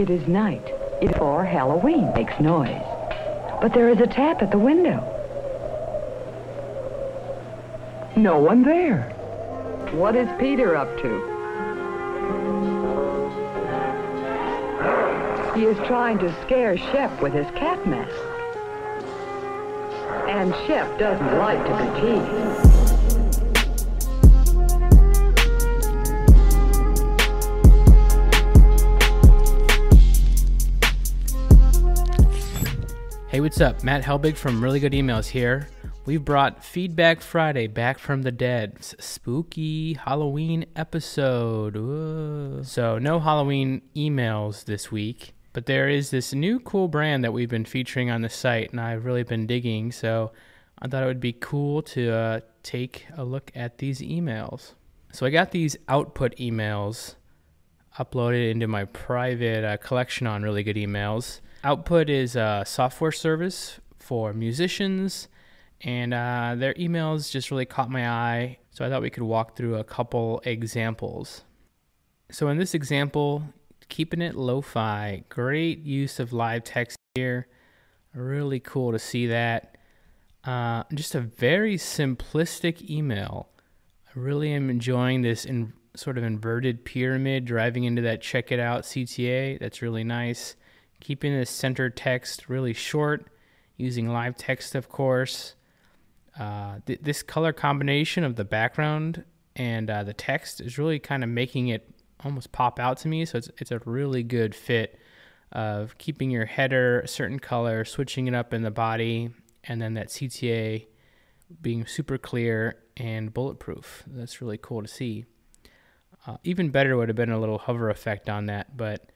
It is night. It for Halloween makes noise. But there is a tap at the window. No one there. What is Peter up to? He is trying to scare Shep with his cat mask. And Shep doesn't like to be teased. Hey, what's up? Matt Helbig from Really Good Emails here. We've brought Feedback Friday back from the dead. Spooky Halloween episode. So, no Halloween emails this week, but there is this new cool brand that we've been featuring on the site, and I've really been digging. So, I thought it would be cool to uh, take a look at these emails. So, I got these output emails uploaded into my private uh, collection on really good emails. Output is a software service for musicians, and uh, their emails just really caught my eye. So I thought we could walk through a couple examples. So in this example, keeping it lo-fi, great use of live text here. Really cool to see that. Uh, just a very simplistic email. I really am enjoying this in sort of inverted pyramid driving into that check it out CTA. That's really nice. Keeping the center text really short, using live text, of course. Uh, th- this color combination of the background and uh, the text is really kind of making it almost pop out to me. So it's it's a really good fit of keeping your header a certain color, switching it up in the body, and then that CTA being super clear and bulletproof. That's really cool to see. Uh, even better would have been a little hover effect on that, but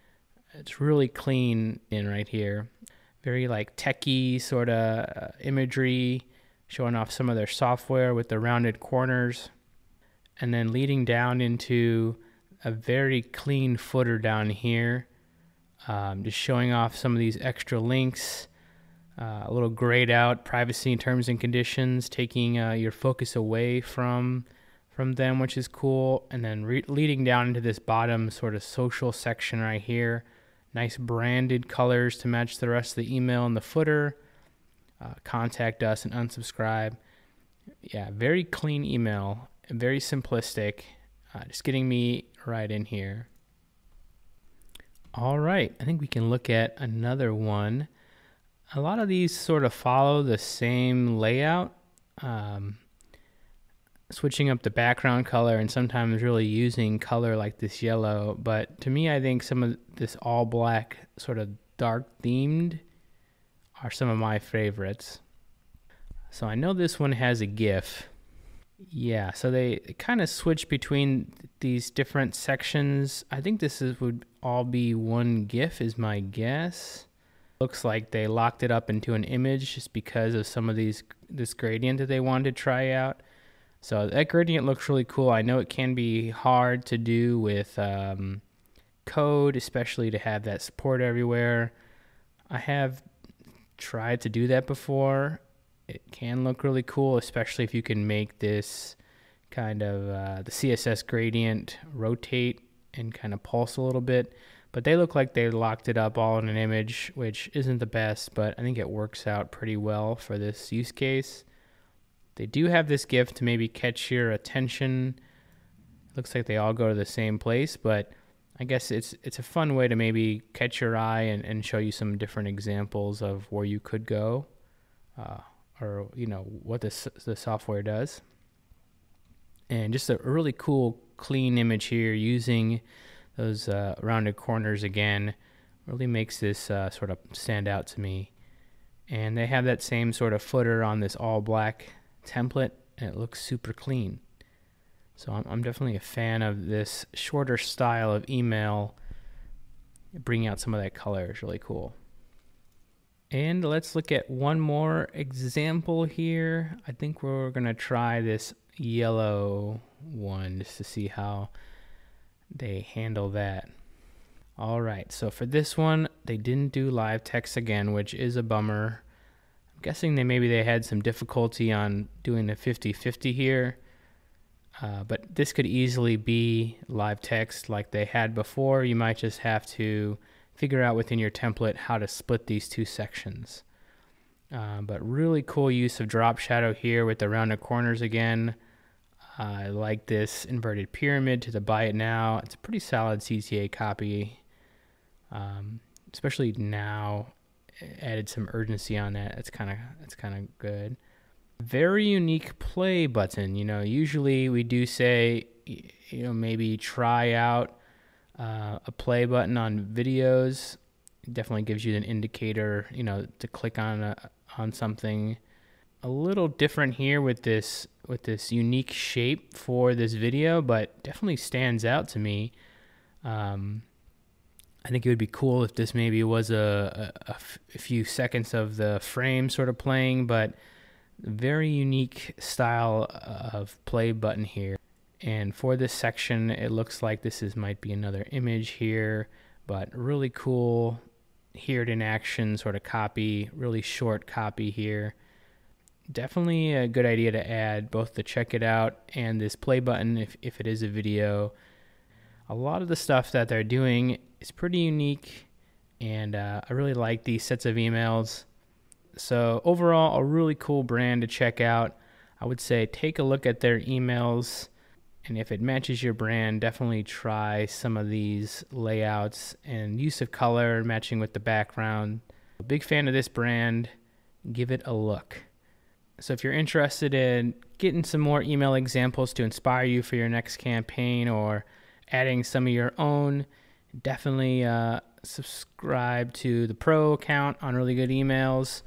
it's really clean in right here. Very like techie sort of uh, imagery, showing off some of their software with the rounded corners, and then leading down into a very clean footer down here, um, just showing off some of these extra links. Uh, a little grayed out privacy and terms and conditions, taking uh, your focus away from from them, which is cool. And then re- leading down into this bottom sort of social section right here. Nice branded colors to match the rest of the email in the footer. Uh, contact us and unsubscribe. Yeah, very clean email, very simplistic. Uh, just getting me right in here. All right, I think we can look at another one. A lot of these sort of follow the same layout. Um, switching up the background color and sometimes really using color like this yellow. But to me, I think some of this all black, sort of dark themed, are some of my favorites. So I know this one has a GIF. Yeah, so they kind of switch between these different sections. I think this is, would all be one GIF, is my guess. Looks like they locked it up into an image just because of some of these this gradient that they wanted to try out. So that gradient looks really cool. I know it can be hard to do with um, code, especially to have that support everywhere. I have tried to do that before. It can look really cool, especially if you can make this kind of uh, the CSS gradient rotate and kind of pulse a little bit. But they look like they locked it up all in an image, which isn't the best, but I think it works out pretty well for this use case. They do have this gift to maybe catch your attention. Looks like they all go to the same place, but I guess it's it's a fun way to maybe catch your eye and, and show you some different examples of where you could go, uh, or you know what the the software does. And just a really cool, clean image here using those uh, rounded corners again really makes this uh, sort of stand out to me. And they have that same sort of footer on this all black template and it looks super clean. So I'm, I'm definitely a fan of this shorter style of email. Bringing out some of that color is really cool. And let's look at one more example here. I think we're going to try this yellow one just to see how they handle that. All right, so for this one, they didn't do live text again, which is a bummer guessing they maybe they had some difficulty on doing the 50-50 here. Uh, but this could easily be live text like they had before. You might just have to figure out within your template how to split these two sections. Uh, but really cool use of drop shadow here with the rounded corners again. I like this inverted pyramid to the buy it now. It's a pretty solid CTA copy, um, especially now. Added some urgency on that. It's kind of it's kind of good. Very unique play button. You know, usually we do say, you know, maybe try out uh, a play button on videos. It definitely gives you an indicator, you know, to click on a, on something. A little different here with this with this unique shape for this video, but definitely stands out to me. Um, I think it would be cool if this maybe was a, few seconds of the frame sort of playing, but very unique style of play button here. And for this section, it looks like this is might be another image here, but really cool here in action sort of copy, really short copy here. Definitely a good idea to add both the check it out and this play button if, if it is a video. A lot of the stuff that they're doing is pretty unique, and uh, I really like these sets of emails. So, overall, a really cool brand to check out. I would say take a look at their emails, and if it matches your brand, definitely try some of these layouts and use of color matching with the background. A big fan of this brand, give it a look. So, if you're interested in getting some more email examples to inspire you for your next campaign or adding some of your own, definitely uh, subscribe to the pro account on Really Good Emails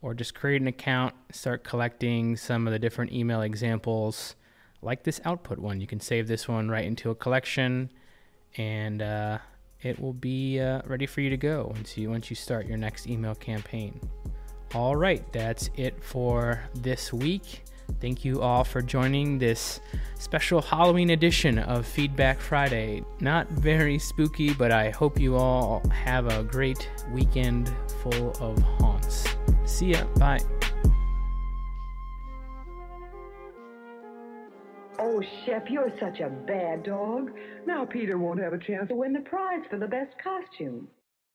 or just create an account, start collecting some of the different email examples like this output one. You can save this one right into a collection and uh, it will be uh, ready for you to go once you, once you start your next email campaign. All right, that's it for this week. Thank you all for joining this special Halloween edition of Feedback Friday. Not very spooky, but I hope you all have a great weekend full of haunts. See ya. Bye. Oh, Shep, you're such a bad dog. Now Peter won't have a chance to win the prize for the best costume.